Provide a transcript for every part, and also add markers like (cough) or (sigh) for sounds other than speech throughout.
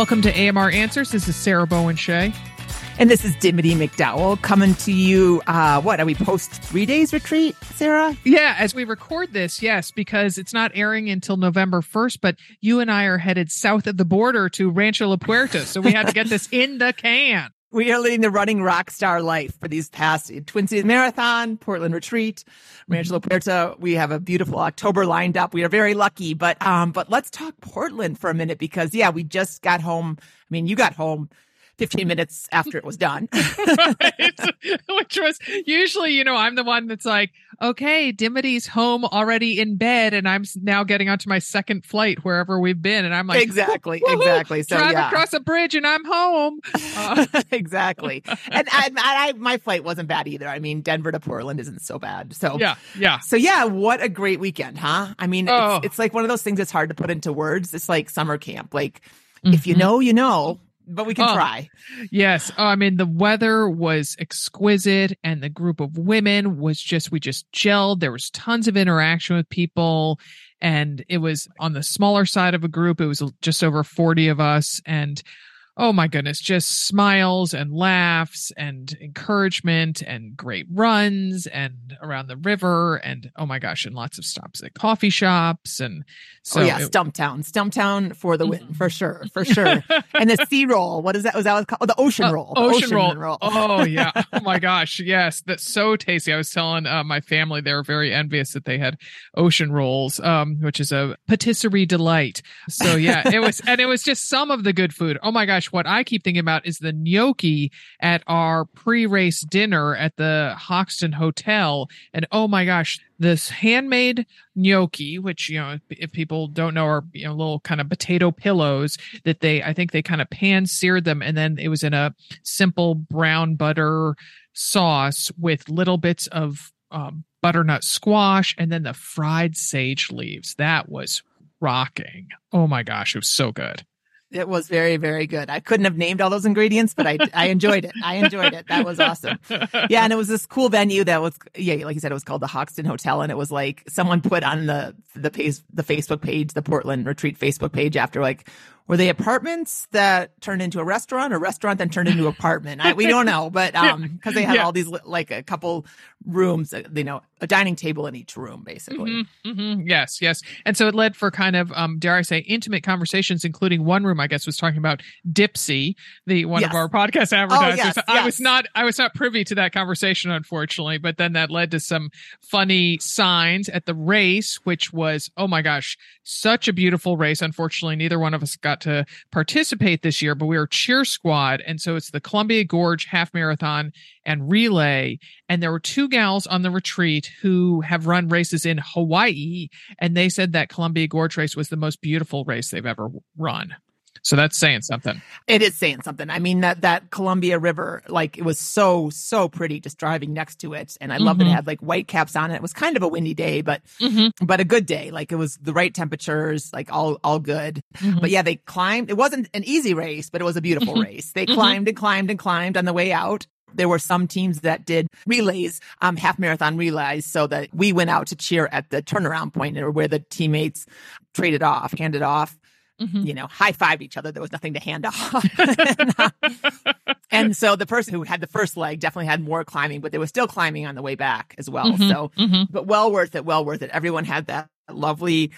Welcome to AMR Answers. This is Sarah Bowen Shea. And this is Dimity McDowell coming to you. Uh, what are we post three days retreat, Sarah? Yeah, as we record this, yes, because it's not airing until November 1st, but you and I are headed south of the border to Rancho La Puerta. So we had to get this in the can. We are living the running rock star life for these past Twin Cities Marathon, Portland Retreat, Rancho La Puerta. We have a beautiful October lined up. We are very lucky, but um, but let's talk Portland for a minute because yeah, we just got home. I mean, you got home 15 minutes after it was done. (laughs) right. (laughs) Which was usually, you know, I'm the one that's like, okay, Dimity's home already in bed, and I'm now getting onto my second flight wherever we've been. And I'm like, exactly, exactly. So, drive yeah. across a bridge and I'm home. Uh, (laughs) exactly. And I, I, my flight wasn't bad either. I mean, Denver to Portland isn't so bad. So, yeah, yeah. So, yeah, what a great weekend, huh? I mean, oh. it's, it's like one of those things that's hard to put into words. It's like summer camp. Like, mm-hmm. if you mm-hmm. know, you know but we can oh, try. Yes. Oh, I mean, the weather was exquisite and the group of women was just, we just gelled. There was tons of interaction with people. And it was on the smaller side of a group. It was just over 40 of us. And oh my goodness, just smiles and laughs and encouragement and great runs and around the river and oh my gosh, and lots of stops at coffee shops and so oh yeah, it, Stumptown, Stumptown for the win for sure, for sure. and the sea roll, what is that? Was that called? Oh, the ocean uh, roll? ocean, ocean roll. roll. oh yeah. (laughs) Oh my gosh, yes, that's so tasty. I was telling uh, my family they were very envious that they had ocean rolls, um, which is a patisserie delight. So yeah, it was, and it was just some of the good food. Oh my gosh what I keep thinking about is the gnocchi at our pre-race dinner at the Hoxton Hotel. And oh my gosh, this handmade gnocchi, which, you know, if people don't know, are, you know, little kind of potato pillows that they, I think they kind of pan seared them. And then it was in a simple brown butter sauce with little bits of um, butternut squash and then the fried sage leaves. That was rocking. Oh my gosh, it was so good. It was very, very good. I couldn't have named all those ingredients, but I, I enjoyed it. I enjoyed it. That was awesome. Yeah. And it was this cool venue that was, yeah, like you said, it was called the Hoxton Hotel. And it was like someone put on the, the page, the Facebook page, the Portland Retreat Facebook page after like, were they apartments that turned into a restaurant or restaurant then turned into apartment? I, we don't know, but um, because they had yeah. all these like a couple rooms, uh, you know, a dining table in each room, basically. Mm-hmm, mm-hmm. Yes, yes, and so it led for kind of, um, dare I say, intimate conversations, including one room I guess was talking about Dipsea, the one yes. of our podcast advertisers. Oh, yes, I yes. was not, I was not privy to that conversation, unfortunately, but then that led to some funny signs at the race, which was, oh my gosh, such a beautiful race. Unfortunately, neither one of us got to participate this year, but we are cheer squad. And so it's the Columbia Gorge half marathon and relay. And there were two gals on the retreat who have run races in Hawaii. And they said that Columbia Gorge race was the most beautiful race they've ever run. So that's saying something. It is saying something. I mean that that Columbia River, like it was so so pretty just driving next to it, and I mm-hmm. loved it. It had like white caps on it. It was kind of a windy day, but mm-hmm. but a good day. Like it was the right temperatures, like all all good. Mm-hmm. But yeah, they climbed. It wasn't an easy race, but it was a beautiful mm-hmm. race. They mm-hmm. climbed and climbed and climbed on the way out. There were some teams that did relays, um, half marathon relays, so that we went out to cheer at the turnaround point or where the teammates traded off, handed off mm-hmm. you know, high fived each other. There was nothing to hand off. (laughs) and so the person who had the first leg definitely had more climbing, but they were still climbing on the way back as well. Mm-hmm. So, mm-hmm. but well worth it, well worth it. Everyone had that lovely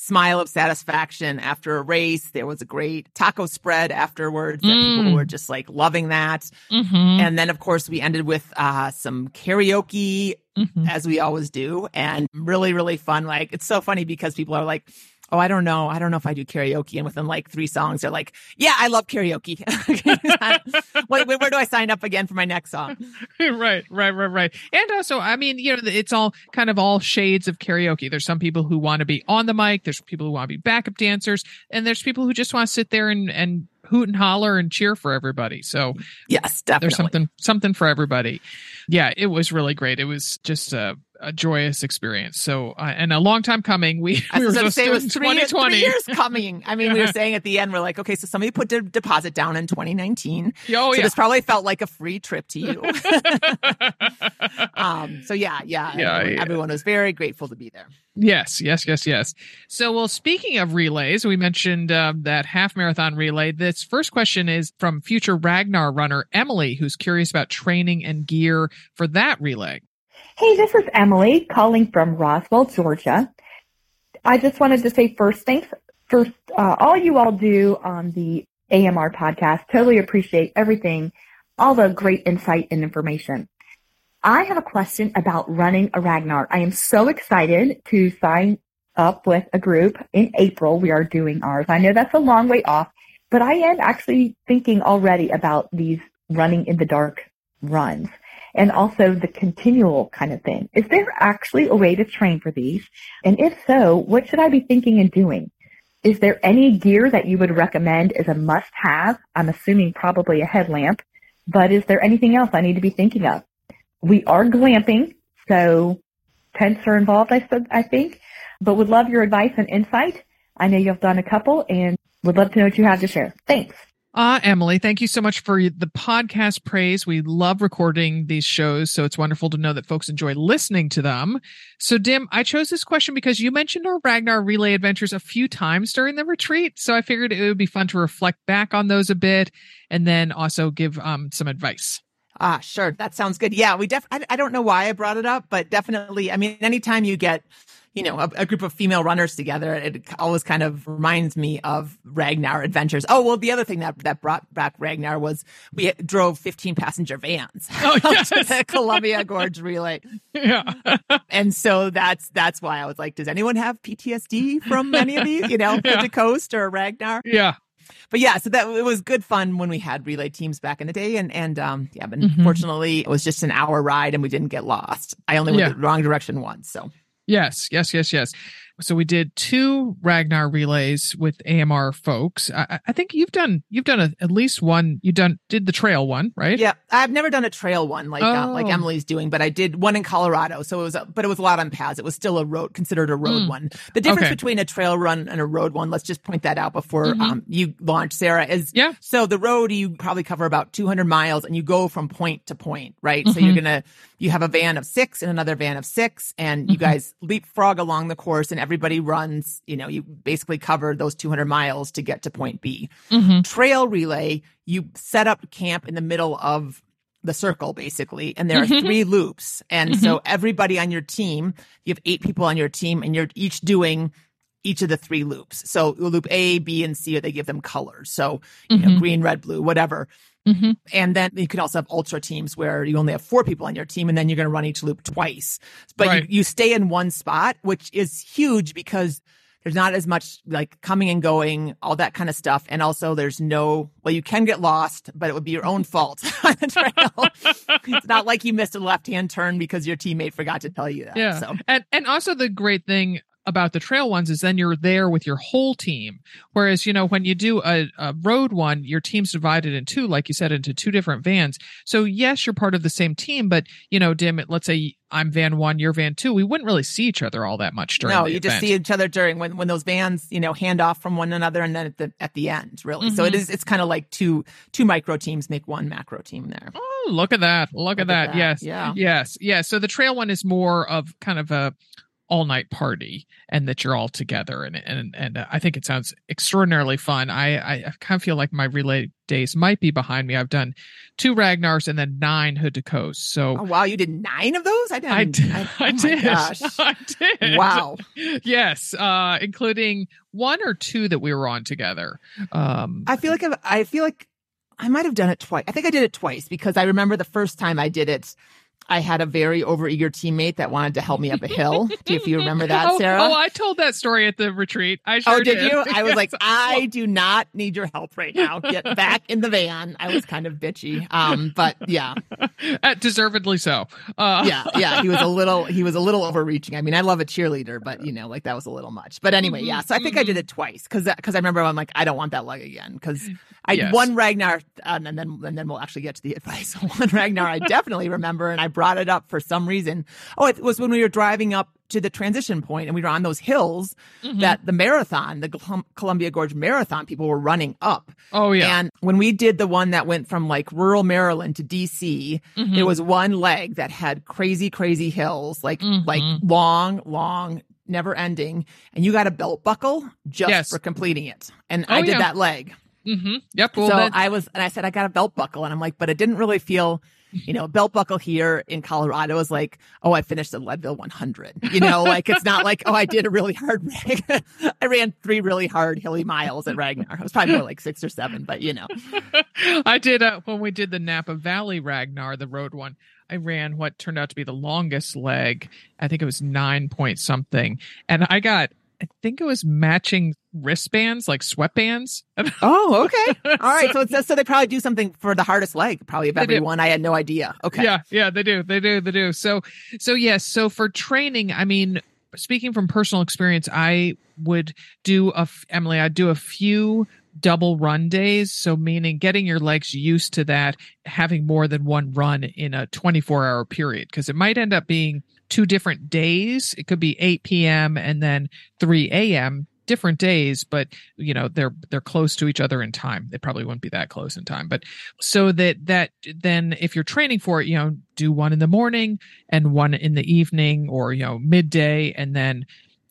smile of satisfaction after a race. There was a great taco spread afterwards that mm. people were just like loving that. Mm-hmm. And then, of course, we ended with uh, some karaoke, mm-hmm. as we always do, and really, really fun. Like, it's so funny because people are like, Oh, I don't know. I don't know if I do karaoke. And within like three songs, they're like, yeah, I love karaoke. (laughs) (laughs) where, where, do I sign up again for my next song? (laughs) right, right, right, right. And also, I mean, you know, it's all kind of all shades of karaoke. There's some people who want to be on the mic. There's people who want to be backup dancers. And there's people who just want to sit there and, and hoot and holler and cheer for everybody. So yes, definitely. There's something, something for everybody. Yeah, it was really great. It was just a, a joyous experience. So, uh, and a long time coming. We, (laughs) we were supposed to say it was three, three, years coming. I mean, we were (laughs) saying at the end, we're like, okay, so somebody put a deposit down in 2019. Oh, so yeah. this probably felt like a free trip to you. (laughs) um, so yeah, yeah, yeah, everyone, yeah. everyone was very grateful to be there. Yes, yes, yes, yes. So, well, speaking of relays, we mentioned uh, that half marathon relay. This first question is from future Ragnar runner Emily, who's curious about training and gear for that relay. Hey, this is Emily calling from Roswell, Georgia. I just wanted to say first, thanks for uh, all you all do on the AMR podcast. Totally appreciate everything, all the great insight and information. I have a question about running a Ragnar. I am so excited to sign up with a group in April. We are doing ours. I know that's a long way off, but I am actually thinking already about these running in the dark runs and also the continual kind of thing. Is there actually a way to train for these? And if so, what should I be thinking and doing? Is there any gear that you would recommend as a must have? I'm assuming probably a headlamp, but is there anything else I need to be thinking of? We are glamping, so tents are involved, I, said, I think, but would love your advice and insight. I know you've done a couple and would love to know what you have to share. Thanks. Ah, uh, Emily, thank you so much for the podcast praise. We love recording these shows, so it's wonderful to know that folks enjoy listening to them. So, Dim, I chose this question because you mentioned our Ragnar relay adventures a few times during the retreat, so I figured it would be fun to reflect back on those a bit and then also give um, some advice. Ah, sure. That sounds good. Yeah, we def. I don't know why I brought it up, but definitely. I mean, anytime you get you know, a, a, group of female runners together, it always kind of reminds me of Ragnar adventures. Oh, well, the other thing that, that brought back Ragnar was we drove 15 passenger vans (laughs) oh, yes. to the Columbia Gorge Relay. Yeah. (laughs) and so that's, that's why I was like, does anyone have PTSD from any of these, you know, (laughs) yeah. the coast or Ragnar? Yeah but yeah, so that it was good fun when we had relay teams back in the day, and and um yeah, but mm-hmm. fortunately it was just an hour ride and we didn't get lost. I only went yeah. the wrong direction once, so Yes, yes, yes, yes. So we did two Ragnar relays with AMR folks. I, I think you've done you've done a, at least one. You done did the trail one, right? Yeah, I've never done a trail one like oh. uh, like oh. Emily's doing, but I did one in Colorado. So it was, a, but it was a lot on paths. It was still a road considered a road mm. one. The difference okay. between a trail run and a road one, let's just point that out before mm-hmm. um, you launch, Sarah. Is yeah. So the road you probably cover about 200 miles, and you go from point to point, right? Mm-hmm. So you're gonna you have a van of six and another van of six, and you mm-hmm. guys leapfrog along the course, and everybody runs you know, you basically cover those 200 miles to get to point B. Mm-hmm. Trail relay, you set up camp in the middle of the circle basically and there are mm-hmm. three loops and mm-hmm. so everybody on your team you have eight people on your team and you're each doing each of the three loops so loop a b and c they give them colors so you know mm-hmm. green red blue whatever Mm-hmm. And then you can also have ultra teams where you only have four people on your team and then you're going to run each loop twice. But right. you, you stay in one spot, which is huge because there's not as much like coming and going, all that kind of stuff. And also there's no, well, you can get lost, but it would be your own fault on the trail. it's not like you missed a left hand turn because your teammate forgot to tell you that. Yeah. So. And, and also the great thing about the trail ones is then you're there with your whole team. Whereas, you know, when you do a, a, road one, your team's divided in two, like you said, into two different vans. So yes, you're part of the same team, but you know, Dim, let's say I'm van one, you're van two. We wouldn't really see each other all that much during. No, you event. just see each other during when when those vans, you know, hand off from one another, and then at the at the end, really. Mm-hmm. So it mm-hmm. It's kind of like two two micro teams make one macro team there. Oh, look at that! Look, look at, that. that. Yes, yeah, yes, yes. So the trail one is more of kind of a all night party and that you're all together and and and I think it sounds extraordinarily fun. I I kind of feel like my relay days might be behind me. I've done two Ragnars and then nine Hood to Coast. So oh, wow, you did nine of those? I did. I did. (laughs) I, oh I did. (laughs) I did. Wow. yes, uh, including one or two that we were on together. Um, I feel like I've, I feel like I might have done it twice. I think I did it twice because I remember the first time I did it I had a very overeager teammate that wanted to help me up a hill. Do if you remember that, (laughs) oh, Sarah? Oh, I told that story at the retreat. I sure oh, did, did you? I was like, (laughs) I do not need your help right now. Get back in the van. I was kind of bitchy, um, but yeah, (laughs) deservedly so. Uh. Yeah, yeah. He was a little, he was a little overreaching. I mean, I love a cheerleader, but you know, like that was a little much. But anyway, yeah. So I think mm-hmm. I did it twice because because I remember I'm like, I don't want that leg again because I yes. one Ragnar, uh, and then and then we'll actually get to the advice. one Ragnar, I definitely remember, and I brought it up for some reason. Oh, it was when we were driving up to the transition point and we were on those hills mm-hmm. that the marathon, the Columbia Gorge Marathon, people were running up. Oh, yeah. And when we did the one that went from like rural Maryland to DC, mm-hmm. there was one leg that had crazy, crazy hills, like, mm-hmm. like long, long, never ending. And you got a belt buckle just yes. for completing it. And oh, I did yeah. that leg. Mm-hmm. Yep. Well, so I was, and I said, I got a belt buckle. And I'm like, but it didn't really feel you know, belt buckle here in Colorado is like, oh, I finished the Leadville 100. You know, like it's not like, oh, I did a really hard rag. (laughs) I ran three really hard hilly miles at Ragnar. It was probably more like six or seven, but you know. (laughs) I did uh, when we did the Napa Valley Ragnar, the road one. I ran what turned out to be the longest leg. I think it was nine point something, and I got I think it was matching wristbands, like sweatbands. (laughs) oh, okay. All right. So it's (laughs) so they probably do something for the hardest leg, probably of everyone. I had no idea. Okay. Yeah, yeah, they do. They do. They do. So so yes, so for training, I mean, speaking from personal experience, I would do a Emily, I'd do a few double run days. So, meaning getting your legs used to that, having more than one run in a 24 hour period, because it might end up being two different days. It could be 8 p.m. and then 3 a.m. different days, but you know, they're they're close to each other in time. They probably wouldn't be that close in time. But so that that then if you're training for it, you know, do one in the morning and one in the evening or you know, midday and then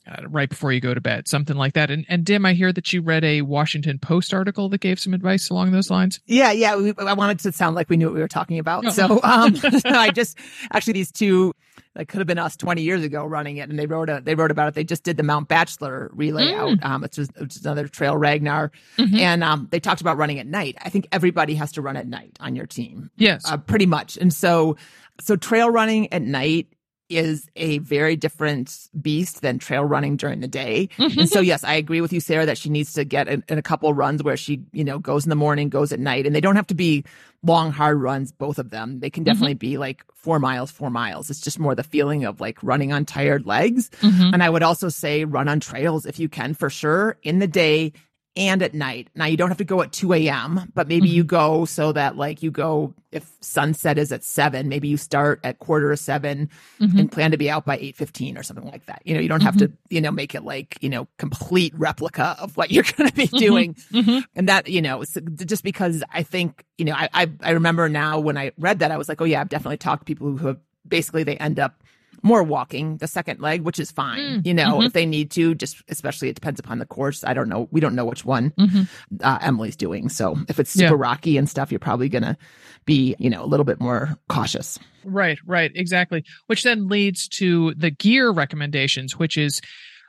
uh, right before you go to bed, something like that. And, and Dim, I hear that you read a Washington Post article that gave some advice along those lines. Yeah, yeah. We, I wanted to sound like we knew what we were talking about. Oh. So, um, (laughs) (laughs) I just actually these two that could have been us 20 years ago running it and they wrote a they wrote about it they just did the mount bachelor relay mm. out um it's just, it's another trail ragnar mm-hmm. and um they talked about running at night i think everybody has to run at night on your team yes uh, pretty much and so so trail running at night is a very different beast than trail running during the day. Mm-hmm. (laughs) And so, yes, I agree with you, Sarah, that she needs to get in, in, a couple runs where she, you know, goes in the morning, goes at night, and they don't have to be long, hard runs, both of them. They can mm-hmm. definitely mm-hmm. be like four miles, four miles. It's just more the feeling of like running on tired legs. Mm-hmm. And I would also say run on trails if you can for sure in the day and at night. Now you don't have to go at 2 a.m., but maybe mm-hmm. you go so that like you go if sunset is at seven, maybe you start at quarter of 7 mm-hmm. and plan to be out by 8.15 or something like that. You know, you don't have mm-hmm. to, you know, make it like, you know, complete replica of what you're (laughs) going to be mm-hmm. doing. Mm-hmm. And that, you know, just because I think, you know, I, I, I remember now when I read that, I was like, oh yeah, I've definitely talked to people who have basically they end up more walking the second leg, which is fine. Mm, you know, mm-hmm. if they need to, just especially it depends upon the course. I don't know. We don't know which one mm-hmm. uh, Emily's doing. So if it's super yeah. rocky and stuff, you're probably going to be, you know, a little bit more cautious. Right, right, exactly. Which then leads to the gear recommendations, which is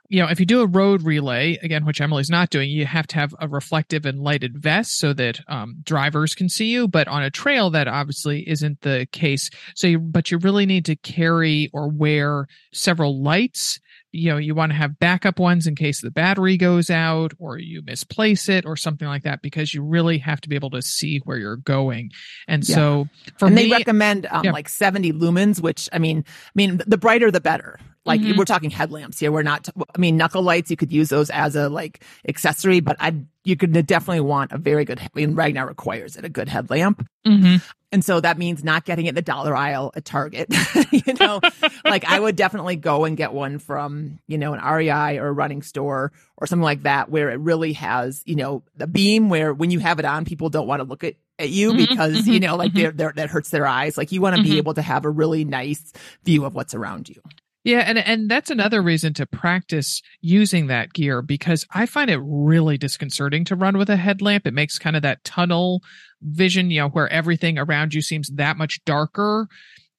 you know, if you do a road relay, again, which Emily's not doing, you have to have a reflective and lighted vest so that um, drivers can see you. But on a trail, that obviously isn't the case. So, you, but you really need to carry or wear several lights. You know, you want to have backup ones in case the battery goes out or you misplace it or something like that because you really have to be able to see where you're going. And yeah. so, for and me, they recommend um, yeah. like 70 lumens, which I mean, I mean, the brighter the better. Like mm-hmm. we're talking headlamps here. We're not. I mean, knuckle lights. You could use those as a like accessory, but I you could definitely want a very good. I mean, Ragnar requires it a good headlamp. Mm-hmm. And so that means not getting it in the dollar aisle at Target. (laughs) you know, like I would definitely go and get one from, you know, an REI or a running store or something like that where it really has, you know, the beam where when you have it on, people don't want to look at, at you mm-hmm, because, mm-hmm, you know, like mm-hmm. they're, they're, that hurts their eyes. Like you want to be mm-hmm. able to have a really nice view of what's around you. Yeah, and and that's another reason to practice using that gear because I find it really disconcerting to run with a headlamp. It makes kind of that tunnel vision, you know, where everything around you seems that much darker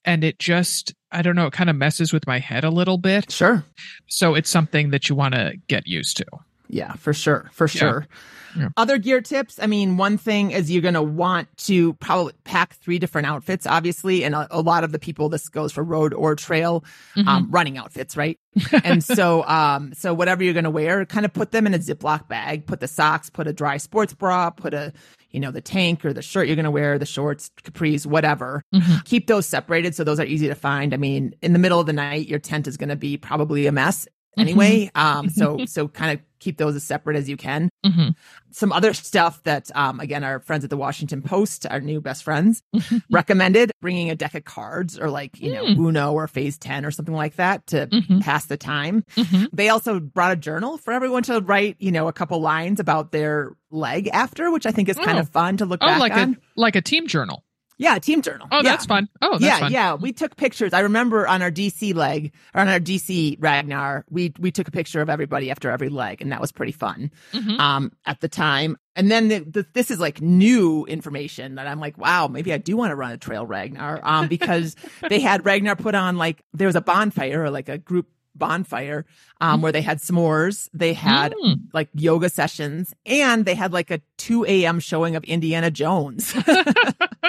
and it just I don't know, it kind of messes with my head a little bit. Sure. So it's something that you want to get used to. Yeah, for sure. For sure. Yeah. Other gear tips. I mean, one thing is you're going to want to probably pack three different outfits, obviously. And a, a, lot of the people, this goes for road or trail, mm-hmm. um, running outfits, right? (laughs) and so, um, so whatever you're going to wear, kind of put them in a Ziploc bag, put the socks, put a dry sports bra, put a, you know, the tank or the shirt you're going to wear, the shorts, capris, whatever. Mm-hmm. Keep those separated so those are easy to find. I mean, in the middle of the night, your tent is going to be probably a mess anyway. Mm-hmm. Um, so, (laughs) so kind of keep those as separate as you can. Mm-hmm. Some other stuff that, um, again, our friends at the Washington Post, our new best friends, mm-hmm. recommended bringing a deck of cards or like, you know, mm. Uno or Phase 10 or something like that to mm-hmm. pass the time. Mm-hmm. They also brought a journal for everyone to write, you know, a couple lines about their leg after, which I think is kind oh. of fun to look oh, back like on. A, like a team journal. Yeah, team journal. Oh, yeah. that's fun. Oh, that's yeah, fun. yeah. Yeah. We took pictures. I remember on our DC leg or on our DC Ragnar, we we took a picture of everybody after every leg, and that was pretty fun mm-hmm. um, at the time. And then the, the, this is like new information that I'm like, wow, maybe I do want to run a trail Ragnar um, (laughs) because they had Ragnar put on like there was a bonfire or like a group bonfire um, where they had s'mores. They had mm. like yoga sessions and they had like a 2 a.m. showing of Indiana Jones. (laughs) (laughs)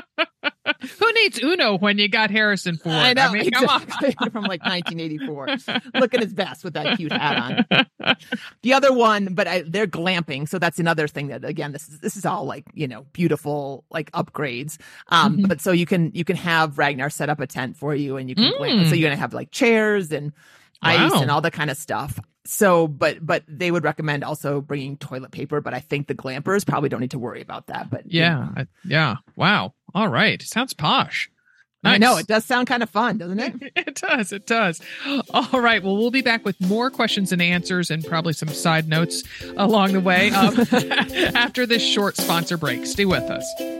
Who needs Uno when you got Harrison Ford? I know, I mean, exactly. (laughs) From like 1984. Looking his best with that cute hat on. The other one, but I, they're glamping. So that's another thing that, again, this is, this is all like, you know, beautiful, like upgrades. Um, mm-hmm. but so you can, you can have Ragnar set up a tent for you and you can mm. glamp. So you're going to have like chairs and ice wow. and all that kind of stuff. So, but but they would recommend also bringing toilet paper. But I think the glampers probably don't need to worry about that. But yeah, you know. Yeah, wow, all right, sounds posh. Nice. I know it does sound kind of fun, doesn't it? (laughs) it does. It does. All right. Well, we'll be back with more questions and answers, and probably some side notes along the way um, (laughs) after this short sponsor break. Stay with us.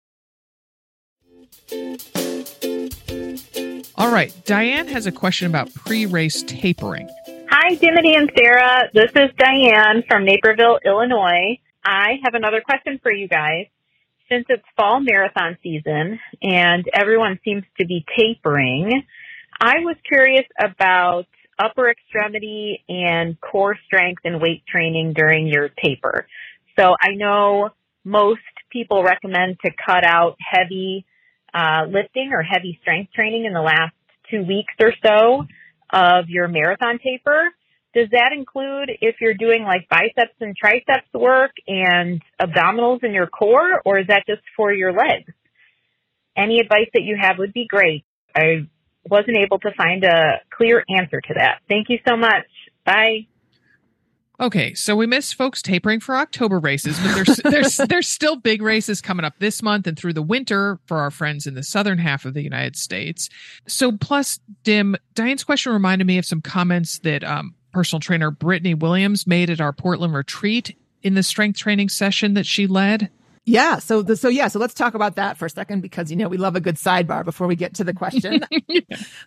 All right. Diane has a question about pre race tapering. Hi, Dimity and Sarah. This is Diane from Naperville, Illinois. I have another question for you guys. Since it's fall marathon season and everyone seems to be tapering, I was curious about upper extremity and core strength and weight training during your taper. So I know most people recommend to cut out heavy uh, lifting or heavy strength training in the last two weeks or so of your marathon taper. Does that include if you're doing like biceps and triceps work and abdominals in your core, or is that just for your legs? Any advice that you have would be great. I wasn't able to find a clear answer to that. Thank you so much. Bye. Okay, so we missed folks tapering for October races, but there's (laughs) there's there's still big races coming up this month and through the winter for our friends in the southern half of the United States. So plus, Dim, Diane's question reminded me of some comments that um, personal trainer Brittany Williams made at our Portland retreat in the strength training session that she led. Yeah. So the, so yeah. So let's talk about that for a second because you know we love a good sidebar before we get to the question. (laughs)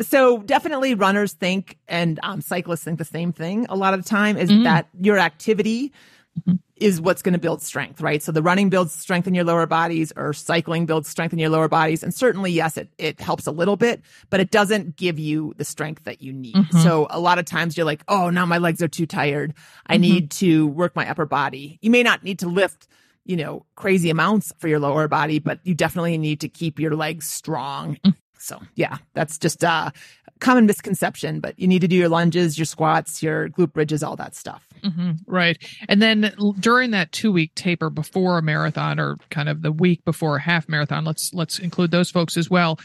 So definitely runners think and um, cyclists think the same thing. A lot of the time is mm-hmm. that your activity mm-hmm. is what's going to build strength, right? So the running builds strength in your lower bodies, or cycling builds strength in your lower bodies, and certainly yes, it it helps a little bit, but it doesn't give you the strength that you need. Mm-hmm. So a lot of times you're like, oh, now my legs are too tired. I mm-hmm. need to work my upper body. You may not need to lift you know, crazy amounts for your lower body, but you definitely need to keep your legs strong. Mm. So yeah, that's just a common misconception, but you need to do your lunges, your squats, your glute bridges, all that stuff. Mm-hmm, right. And then during that two week taper before a marathon or kind of the week before a half marathon, let's, let's include those folks as well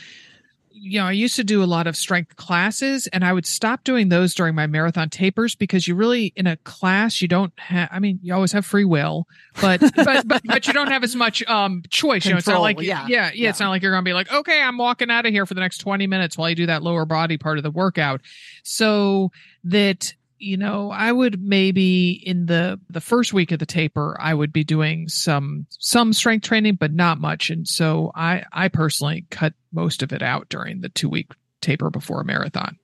you know, I used to do a lot of strength classes and I would stop doing those during my marathon tapers because you really, in a class, you don't have, I mean, you always have free will, but, (laughs) but, but, but you don't have as much, um, choice. Control, you know, it's not like, yeah. yeah, yeah, Yeah. It's not like you're going to be like, okay, I'm walking out of here for the next 20 minutes while you do that lower body part of the workout. So that, you know, I would maybe in the the first week of the taper, I would be doing some some strength training, but not much. And so I I personally cut most of it out during the two week taper before a marathon.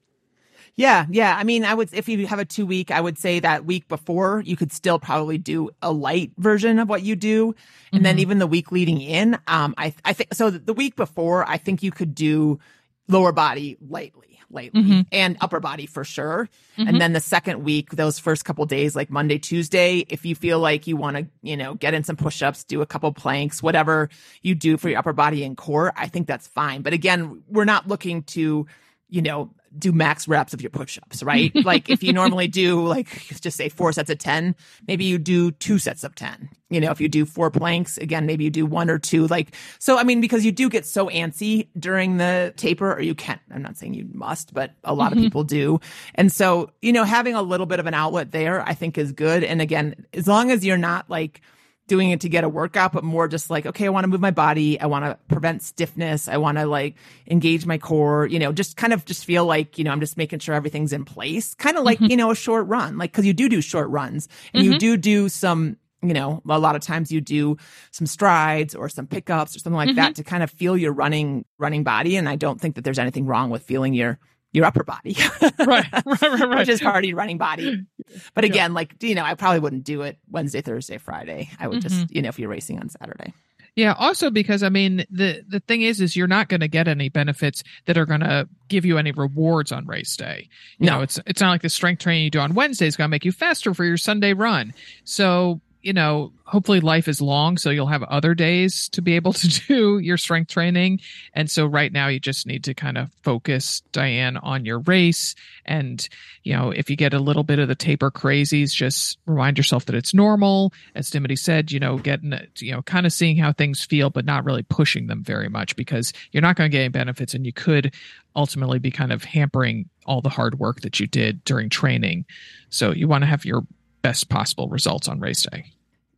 Yeah, yeah. I mean, I would if you have a two week, I would say that week before you could still probably do a light version of what you do, and then Mhm. even the week leading in. Um, I I think so. The week before, I think you could do lower body lightly, lightly, Mhm. and upper body for sure. Mhm. And then the second week, those first couple days, like Monday, Tuesday, if you feel like you want to, you know, get in some push ups, do a couple planks, whatever you do for your upper body and core, I think that's fine. But again, we're not looking to, you know, do max reps of your push ups, right? (laughs) like if you normally do, like, just say four sets of 10, maybe you do two sets of 10. You know, if you do four planks, again, maybe you do one or two. Like, so I mean, because you do get so antsy during the taper, or you can't. I'm not saying you must, but a lot of Mhm. people do. And so, you know, having a little bit of an outlet there, I think is good. And again, as long as you're not like doing it to get a workout, but more just like, okay, I want to move my body. I want to prevent stiffness. I want to like engage my core, you know, just kind of just feel like, you know, I'm just making sure everything's in place. Kind of like, Mhm. you know, a short run, like, cause you do do short runs and you Mhm. do do some, you know, a lot of times you do some strides or some pickups or something like that to kind of feel your running, running body. And I don't think that there's anything wrong with feeling your, your upper body. (laughs) right, right, right, right. Which is hardy running body. But Yeah. again, like, you know, I probably wouldn't do it Wednesday, Thursday, Friday. I would Mm-hmm. just, you know, if you're racing on Saturday. Yeah, also because I mean the the thing is is you're not going to get any benefits that are going to give you any rewards on race day. You No. know, it's it's not like the strength training you do on Wednesday is going to make you faster for your Sunday run. So, you know, hopefully life is long so you'll have other days to be able (laughs) to do your strength training. And so right now you just need to kind of focus Diane on your race and, you know, if you get a little bit of the taper crazies, just remind yourself that it's normal. As Dimity said, you know, getting, you know, kind of seeing how things feel, but not really pushing them very much because you're not going to get any benefits and you could ultimately be kind of hampering all the hard work that you did during training. So you want to have your best possible results on race day.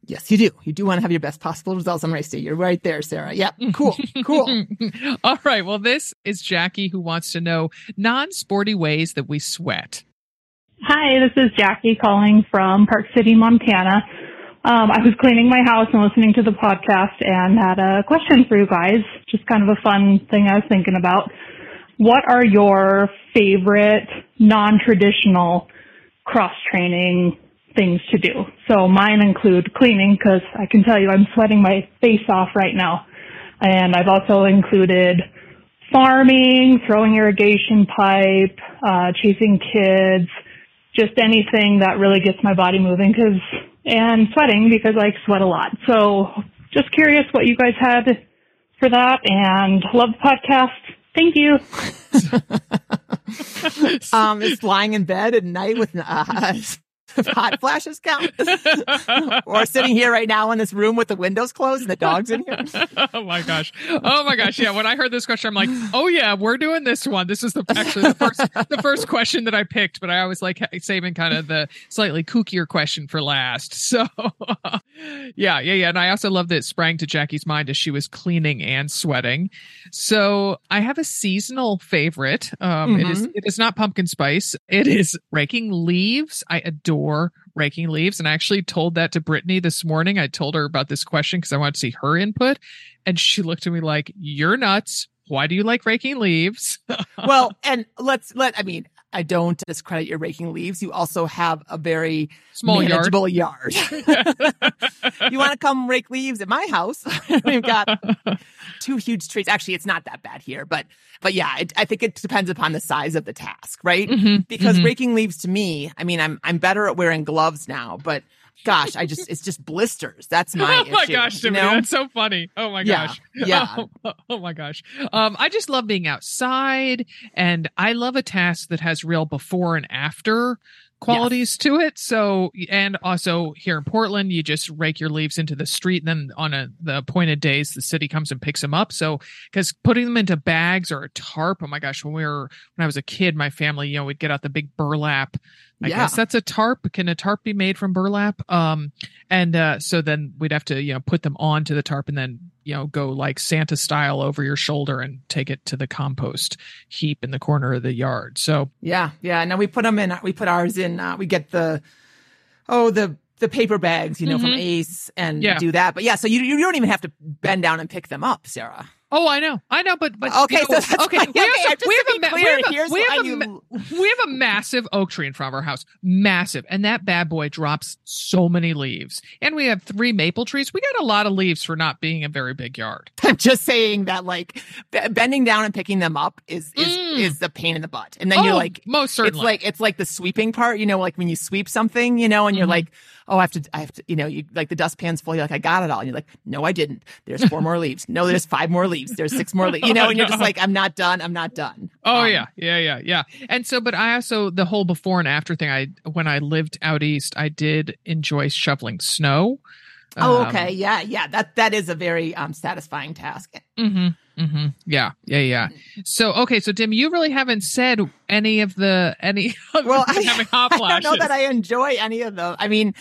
Yes, you do. You do want to have your best possible results on race day. You're right there, Sarah. Yep. Cool. Cool. (laughs) all right. Well, this is Jackie who wants to know non sporty ways that we sweat. Hi, this is Jackie calling from Park City, Montana. Um, I was cleaning my house and listening to the podcast and had a question for you guys. Just kind of a fun thing I was thinking about. What are your favorite non-traditional cross training things to do? So mine include cleaning because I can tell you I'm sweating my face off right now. And I've also included farming, throwing irrigation pipe, uh, chasing kids, just anything that really gets my body moving because and sweating because I sweat a lot. So just curious what you guys had for that and love the podcast. Thank you. (laughs) um, is lying in bed at night with uh, (laughs) hot flashes count? (laughs) or sitting here right now in this room with the windows closed and the dogs in here? (laughs) oh my gosh. Oh my gosh. Yeah. When I heard this question, I'm like, oh yeah, we're doing this one. This is the actually the first the first question that I picked, but I always like saving kind of the slightly kookier question for last. So yeah, yeah, yeah. And I also love that it sprang to Jackie's mind as she was cleaning and sweating. So I have a seasonal favorite. Um it is it is not pumpkin spice. It is raking leaves. I adore raking leaves. And I actually told that to Brittany this morning. I told her about this question because I wanted to see her input. And she looked at me like, You're nuts. Why do you like raking leaves? (laughs) well, and let's let, I mean, I don't discredit your raking leaves. You also have a very Small yard. manageable yard. (laughs) (laughs) you want to come rake leaves at my house? (laughs) We've got two huge trees. Actually, it's not that bad here, but but yeah, it, I think it depends upon the size of the task, right? Mhm, Because mhm. raking leaves to me, I mean, I'm I'm better at wearing gloves now, but gosh, I just it's just blisters. That's (laughs) my oh my issue, gosh, you know? that's so funny. Oh my Yeah, gosh. (laughs) yeah. Oh, oh my gosh. Um, I just love being outside and I love a task that has real before and after qualities to it. So, and also here in Portland, you just rake your leaves into the street. And then on a, the appointed days, the city comes and picks them up. So, because putting them into bags or a tarp, oh my gosh, when we were, when I was a kid, my family, you know, we'd get out the big burlap. I Yeah. guess that's a tarp. Can a tarp be made from burlap? Um, and, uh, so then we'd have to, you know, put them onto the tarp and then, you know, go like Santa style over your shoulder and take it to the compost heap in the corner of the yard. So, Yeah, yeah. No, we put them in. We put ours in. Uh, we get the oh the the paper bags, you know, from Mhm. Ace, and Yeah. do that. But yeah, so you you don't even have to bend down and pick them up, Sarah. Oh, I know, I know, but but Okay, you know, so okay. We have, Okay, to have be a ma- clear, we have here's we have a you- we have a massive oak tree in front of our house, massive, and that bad boy drops so many leaves. And we have three maple trees. We got a lot of leaves for not being a very big yard. (laughs) I'm just saying that like b- bending down and picking them up is is Mm. is the pain in the butt, and then oh, you're like. most certainly. It's like it's like the sweeping part, you know, like when you sweep something, you know, and you're Mhm. like, oh, I have to, I have to, you know, you like the dustpan's full. You're like, I got it all. And you're like, no, I didn't. There's four more leaves. No, there's five more leaves. There's six more leaves. (laughs) You know, and you're just like, I'm not done. I'm not done. Oh Um, yeah, yeah, yeah, yeah. And so, but I also the whole before and after thing. I when I lived out east, I did enjoy shoveling snow. Oh, Um, okay. Yeah, yeah. That that is a very um satisfying task. Mm-hmm. Mm-hmm. Yeah. Yeah. Yeah. So okay. So Dim, you really haven't said any of the any. Well, I- having hot (laughs) I don't know that I enjoy any of them. I mean,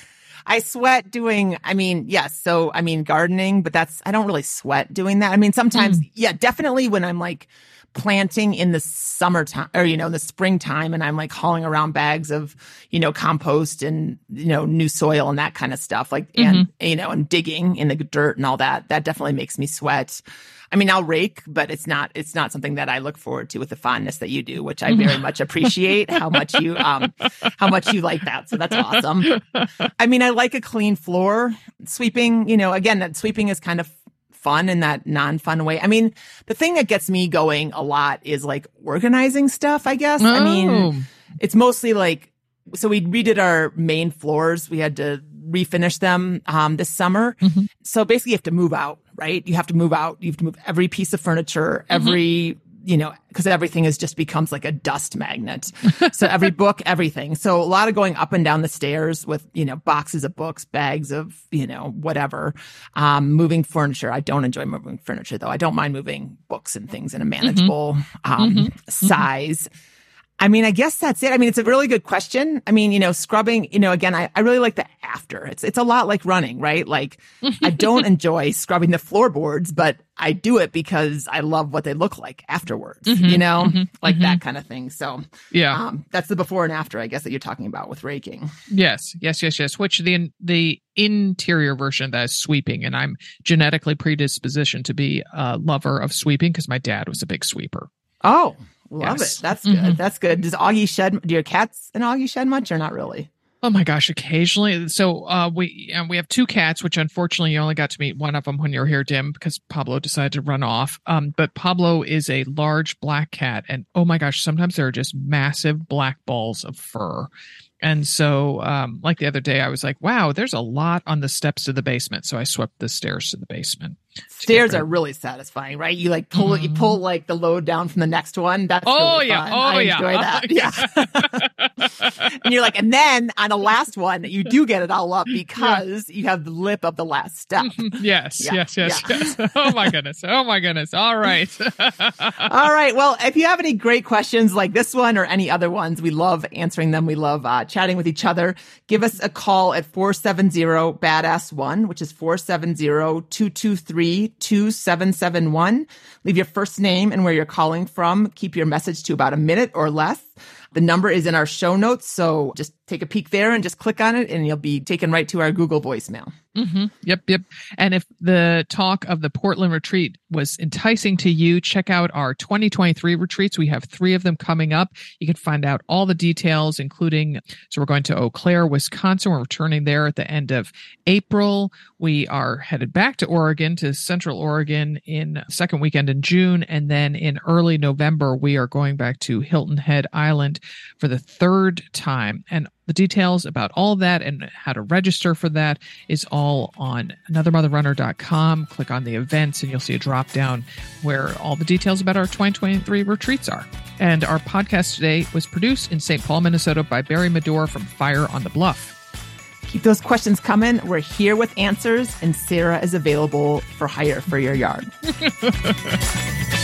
I sweat doing, I mean, yes. So, I mean, gardening, but that's, I don't really sweat doing that. I mean, sometimes, Mm. yeah, definitely when I'm like planting in the summertime or, you know, in the springtime and I'm like hauling around bags of, you know, compost and, you know, new soil and that kind of stuff. Like, and, Mm-hmm. you know, and digging in the dirt and all that, that definitely makes me sweat. I mean, I'll rake, but it's not, it's not something that I look forward to with the fondness that you do, which I very much appreciate how much you, um, how much you like that. So that's awesome. I mean, I like a clean floor sweeping, you know, again, that sweeping is kind of fun in that non-fun way. I mean, the thing that gets me going a lot is like organizing stuff, I guess. I Oh. mean, it's mostly like so we redid our main floors. We had to refinish them um this summer. Mhm. So basically you have to move out, right? You have to move out. You have to move every piece of furniture, every you know, because everything is just becomes like a dust magnet. so every (laughs) book, everything. So a lot of going up and down the stairs with, you know, boxes of books, bags of, you know, whatever. Um, moving furniture. I don't enjoy moving furniture though. I don't mind moving books and things in a manageable um size. I mean, I guess that's it. I mean, it's a really good question. I mean, you know, scrubbing, you know, again, I, I really like the after. It's it's a lot like running, right? Like I don't (laughs) enjoy scrubbing the floorboards, but I do it because I love what they look like afterwards, Mhm, you know, mhm, like mhm. that kind of thing. So Yeah. um, that's the before and after, I guess, that you're talking about with raking. Yes, yes, yes, yes. Which the the interior version that is sweeping, and I'm genetically predispositioned to be a lover of sweeping because my dad was a big sweeper. Oh, love Yes. it. That's good. Mhm. That's good. Does Augie shed, do your cats and Augie shed much or not really? Oh my gosh, occasionally. So uh, we uh, we have two cats, which unfortunately you only got to meet one of them when you were here, Dim, because Pablo decided to run off. Um, but Pablo is a large black cat, and oh my gosh, sometimes there are just massive black balls of fur. And so, um, like the other day, I was like, "Wow, there's a lot on the steps to the basement." So I swept the stairs to the basement. Stairs are really satisfying, right? You like pull you Mhm. pull like the load down from the next one. That's Oh, really yeah. fun. Oh, I yeah. enjoy that. Oh, (laughs) yeah. (laughs) and you're like, and then on the last one, you do get it all up (laughs) because you have the lip of the last step. yes, Yeah, yes, yes, yeah. yes. Oh my goodness. Oh my goodness. All right. All right. Well, if you have any great questions like this one or any other ones, we love answering them. We love uh, chatting with each other. Give us a call at 470 badass one, which is 470-223-2771. Leave your first name and where you're calling from. Keep your message to about a minute or less. The number is in our show notes. So just take a peek there and just click on it and you'll be taken right to our Google voicemail. hmm Yep, yep. And if the talk of the Portland retreat was enticing to you, check out our 2023 retreats. We have three of them coming up. You can find out all the details, including so we're going to Eau Claire, Wisconsin. We're returning there at the end of April. We are headed back to Oregon, to Central Oregon in second weekend in June. And then in early November, we are going back to Hilton Head Island for the third time. And The details about all that and how to register for that is all on anothermotherrunner.com. Click on the events and you'll see a drop down where all the details about our 2023 retreats are. And our podcast today was produced in St. Paul, Minnesota by Barry Medor from Fire on the Bluff. Keep those questions coming. We're here with answers, and Sarah is available for hire for your yard. (laughs)